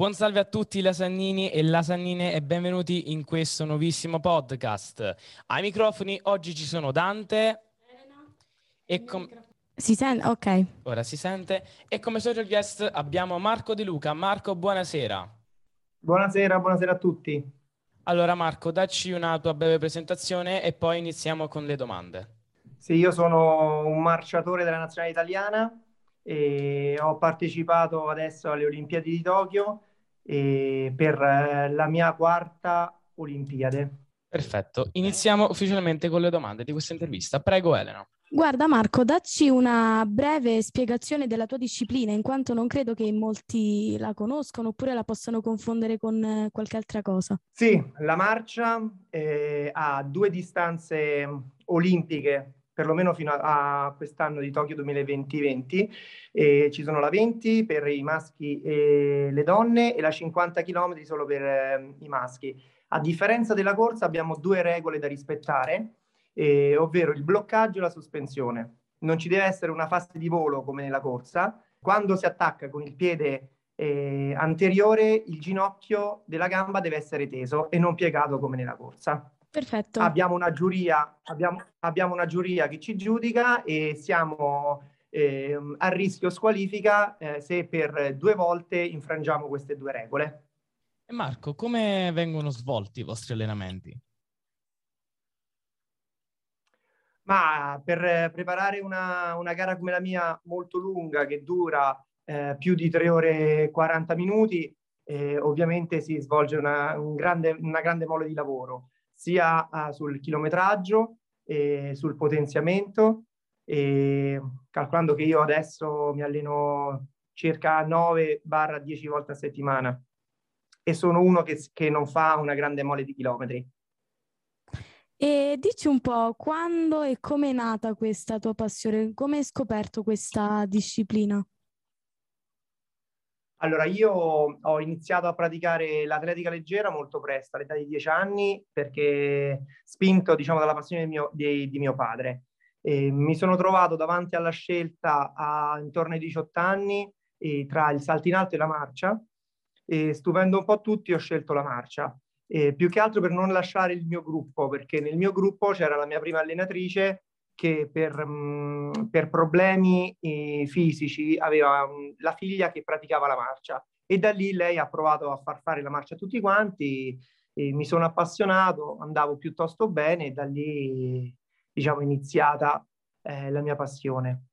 Buon salve a tutti lasannini e lasannine e benvenuti in questo nuovissimo podcast. Ai microfoni oggi ci sono Dante e com- Si sente? Ok. ora si sente e come social guest abbiamo Marco De Luca. Marco, buonasera. Buonasera, buonasera a tutti. Allora Marco, dacci una tua breve presentazione e poi iniziamo con le domande. Sì, io sono un marciatore della nazionale italiana e ho partecipato adesso alle Olimpiadi di Tokyo e per eh, la mia quarta Olimpiade. Perfetto, iniziamo ufficialmente con le domande di questa intervista. Prego Elena. Guarda Marco, dacci una breve spiegazione della tua disciplina, in quanto non credo che molti la conoscano oppure la possano confondere con eh, qualche altra cosa. Sì, la marcia eh, ha due distanze olimpiche, perlomeno fino a, a quest'anno di Tokyo 2020. E ci sono la 20 per i maschi e le donne e la 50 km solo per eh, i maschi. A differenza della corsa abbiamo due regole da rispettare, eh, ovvero il bloccaggio e la sospensione. Non ci deve essere una fase di volo come nella corsa. Quando si attacca con il piede eh, anteriore, il ginocchio della gamba deve essere teso e non piegato come nella corsa. Perfetto. Abbiamo una giuria, abbiamo, abbiamo una giuria che ci giudica e siamo eh, a rischio squalifica eh, se per due volte infrangiamo queste due regole. E Marco, come vengono svolti i vostri allenamenti? Ma per preparare una, una gara come la mia molto lunga che dura eh, più di 3 ore e 40 minuti, eh, ovviamente si svolge una, un grande, una grande mole di lavoro, sia uh, sul chilometraggio, e sul potenziamento, e calcolando che io adesso mi alleno circa 9-10 volte a settimana e sono uno che, che non fa una grande mole di chilometri. E dici un po' quando e come è nata questa tua passione, come hai scoperto questa disciplina? Allora, io ho iniziato a praticare l'atletica leggera molto presto, all'età di 10 anni, perché spinto, diciamo, dalla passione di mio, di, di mio padre. E mi sono trovato davanti alla scelta a, intorno ai 18 anni tra il salto in alto e la marcia e stupendo un po' tutti ho scelto la marcia. E più che altro per non lasciare il mio gruppo, perché nel mio gruppo c'era la mia prima allenatrice che per, mh, per problemi eh, fisici aveva mh, la figlia che praticava la marcia e da lì lei ha provato a far fare la marcia a tutti quanti, e mi sono appassionato, andavo piuttosto bene e da lì diciamo iniziata eh, la mia passione.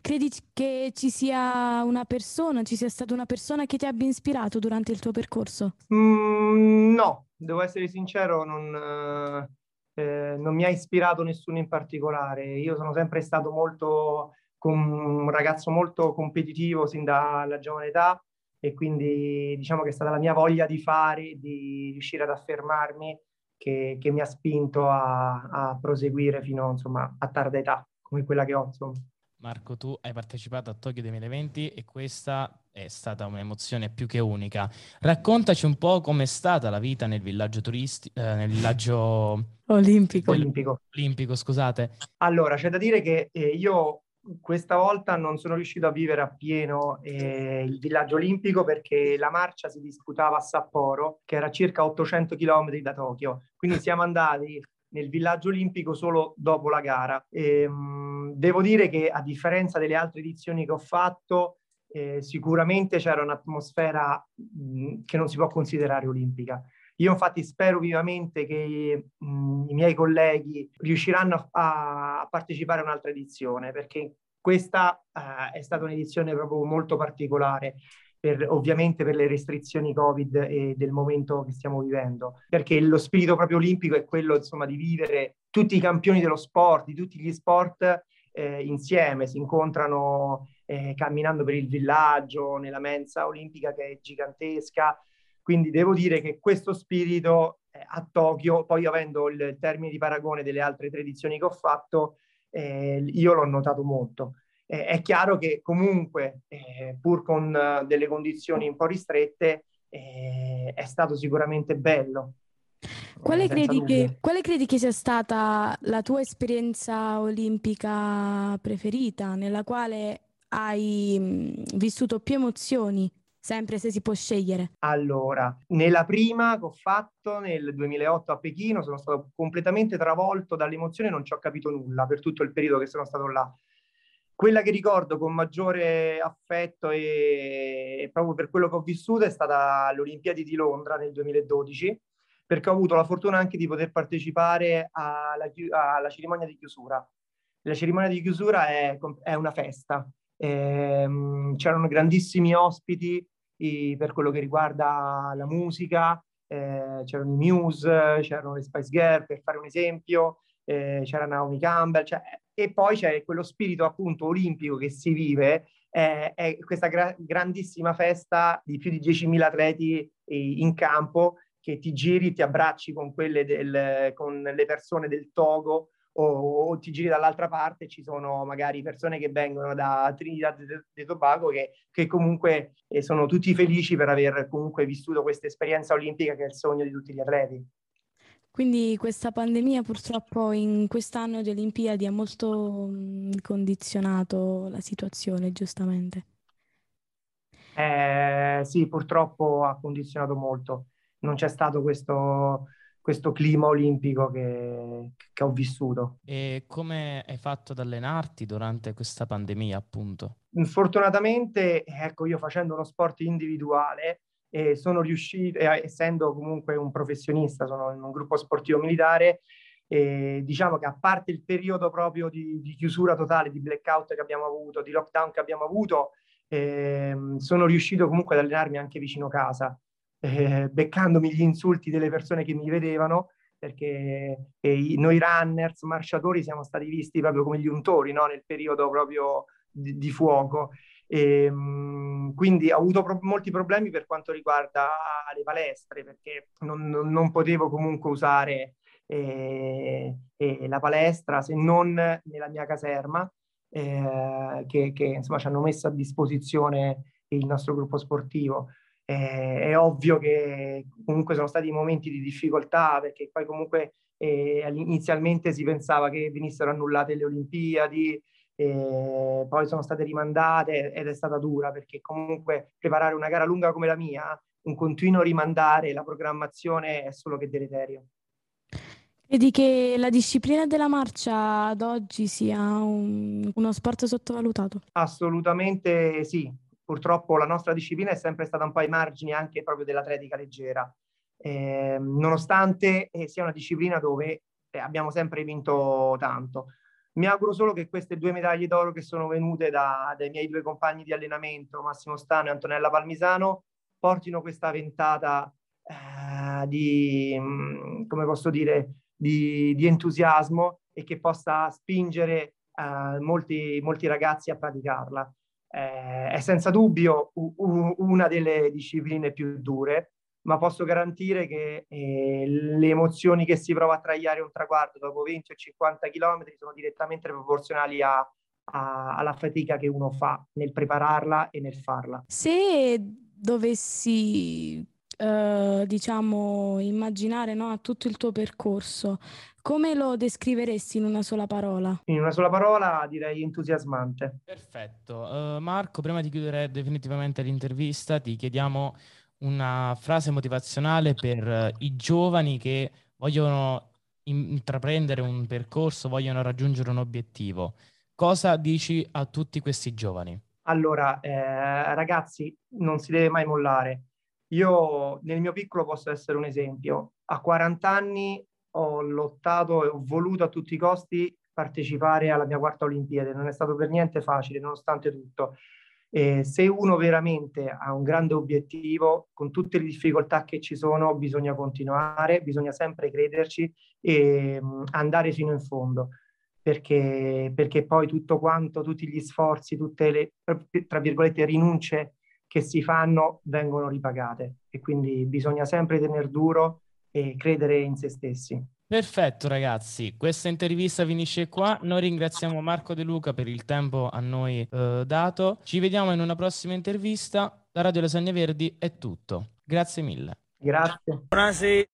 Credi che ci sia una persona, ci sia stata una persona che ti abbia ispirato durante il tuo percorso? Mm, no, devo essere sincero, non, eh, non mi ha ispirato nessuno in particolare. Io sono sempre stato molto un ragazzo molto competitivo sin dalla giovane età e quindi diciamo che è stata la mia voglia di fare, di riuscire ad affermarmi che, che mi ha spinto a, a proseguire fino insomma, a tarda età come quella che ho. Insomma. Marco, tu hai partecipato a Tokyo 2020 e questa è stata un'emozione più che unica. Raccontaci un po' com'è stata la vita nel villaggio turistico, eh, nel villaggio olimpico. olimpico. olimpico. scusate. Allora, c'è da dire che eh, io questa volta non sono riuscito a vivere appieno eh, il villaggio olimpico perché la marcia si disputava a Sapporo, che era a circa 800 km da Tokyo. Quindi siamo andati nel villaggio olimpico solo dopo la gara. E, mh, devo dire che a differenza delle altre edizioni che ho fatto, eh, sicuramente c'era un'atmosfera mh, che non si può considerare olimpica. Io infatti spero vivamente che mh, i miei colleghi riusciranno a, a, partecipare a un'altra edizione, perché questa uh, è stata un'edizione proprio molto particolare per, ovviamente per le restrizioni Covid e del momento che stiamo vivendo, perché lo spirito proprio olimpico è quello insomma di vivere tutti i campioni dello sport, di tutti gli sport eh, insieme, si incontrano eh, camminando per il villaggio, nella mensa olimpica che è gigantesca, quindi devo dire che questo spirito eh, a Tokyo, poi avendo il termine di paragone delle altre tre edizioni che ho fatto, eh, io l'ho notato molto eh, è chiaro che comunque, eh, pur con uh, delle condizioni un po' ristrette, eh, è stato sicuramente bello. Quale credi, che, quale credi, che, sia stata la tua esperienza olimpica preferita, nella quale hai mh, vissuto più emozioni? sempre se si può scegliere? Allora, nella prima che ho fatto nel 2008 a Pechino sono stato completamente travolto dall'emozione, non ci ho capito nulla per tutto il periodo che sono stato là. Quella che ricordo con maggiore affetto e, proprio per quello che ho vissuto è stata le Olimpiadi di Londra nel 2012, perché ho avuto la fortuna anche di poter partecipare alla, alla cerimonia di chiusura. La cerimonia di chiusura è, è una festa, ehm, c'erano grandissimi ospiti i, per quello che riguarda la musica, eh, c'erano i Muse, c'erano le Spice Girl, per fare un esempio, eh, c'era Naomi Campbell, cioè, e poi c'è quello spirito appunto olimpico che si vive, eh, è questa gra- grandissima festa di più di 10.000 atleti in campo che ti giri, ti abbracci con, quelle del, con le persone del Togo o, o, ti giri dall'altra parte ci sono magari persone che vengono da Trinidad e Tobago che, che comunque eh, sono tutti felici per aver comunque vissuto questa esperienza olimpica che è il sogno di tutti gli atleti. Quindi questa pandemia purtroppo in quest'anno di Olimpiadi ha molto mh, condizionato la situazione, giustamente. Eh, sì, purtroppo ha condizionato molto. Non c'è stato questo, questo clima olimpico che, che, ho vissuto. E come hai fatto ad allenarti durante questa pandemia, appunto? Fortunatamente, ecco, io facendo uno sport individuale e sono riuscito, essendo comunque un professionista, sono in un gruppo sportivo militare, e diciamo che a parte il periodo proprio di, di, chiusura totale, di blackout che abbiamo avuto, di lockdown che abbiamo avuto, eh, sono riuscito comunque ad allenarmi anche vicino casa eh, beccandomi gli insulti delle persone che mi vedevano, perché eh, noi runners, marciatori, siamo stati visti proprio come gli untori no? nel periodo proprio di, di fuoco. E, ehm, quindi ho avuto pro- molti problemi per quanto riguarda le palestre, perché non, non, non potevo comunque usare eh, eh, la palestra se non nella mia caserma, eh, che, che insomma ci hanno messo a disposizione il nostro gruppo sportivo. Eh, è ovvio che comunque sono stati momenti di difficoltà perché poi comunque eh, inizialmente si pensava che venissero annullate le Olimpiadi, eh, poi sono state rimandate ed è stata dura perché comunque preparare una gara lunga come la mia, un continuo rimandare la programmazione è solo che deleterio. Credi che la disciplina della marcia ad oggi sia un, uno sport sottovalutato? Assolutamente sì, purtroppo la nostra disciplina è sempre stata un po' ai margini anche proprio dell'atletica leggera, eh, nonostante sia una disciplina dove eh, abbiamo sempre vinto tanto. Mi auguro solo che queste due medaglie d'oro che sono venute da, dai miei due compagni di allenamento, Massimo Stano e Antonella Palmisano, portino questa ventata eh, di, mm, come posso dire, di, di, entusiasmo e che possa spingere eh, molti, molti ragazzi a praticarla. Eh, è senza dubbio una delle discipline più dure, ma posso garantire che eh, le emozioni che si prova a tragliare un traguardo dopo 20 o 50 km sono direttamente proporzionali a, a, alla fatica che uno fa nel prepararla e nel farla. Se dovessi eh, diciamo, immaginare no, tutto il tuo percorso, come lo descriveresti in una sola parola? In una sola parola direi entusiasmante. Perfetto. Uh, Marco, prima di chiudere definitivamente l'intervista, ti chiediamo una frase motivazionale per uh, i giovani che vogliono intraprendere un percorso, vogliono raggiungere un obiettivo. Cosa dici a tutti questi giovani? Allora, eh, ragazzi, non si deve mai mollare. Io nel mio piccolo posso essere un esempio. A 40 anni ho lottato e ho voluto a tutti i costi partecipare alla mia quarta Olimpiade. Non è stato per niente facile, nonostante tutto. E se uno veramente ha un grande obiettivo, con tutte le difficoltà che ci sono, bisogna continuare, bisogna sempre crederci e mm, andare fino in fondo. Perché, perché poi tutto quanto, tutti gli sforzi, tutte le, tra virgolette, rinunce che si fanno vengono ripagate e quindi bisogna sempre tenere duro e credere in se stessi. Perfetto ragazzi, questa intervista finisce qua. Noi ringraziamo Marco De Luca per il tempo a noi eh, dato. Ci vediamo in una prossima intervista. Da Radio Lasagne Verdi è tutto. Grazie mille. Grazie. Buonasera.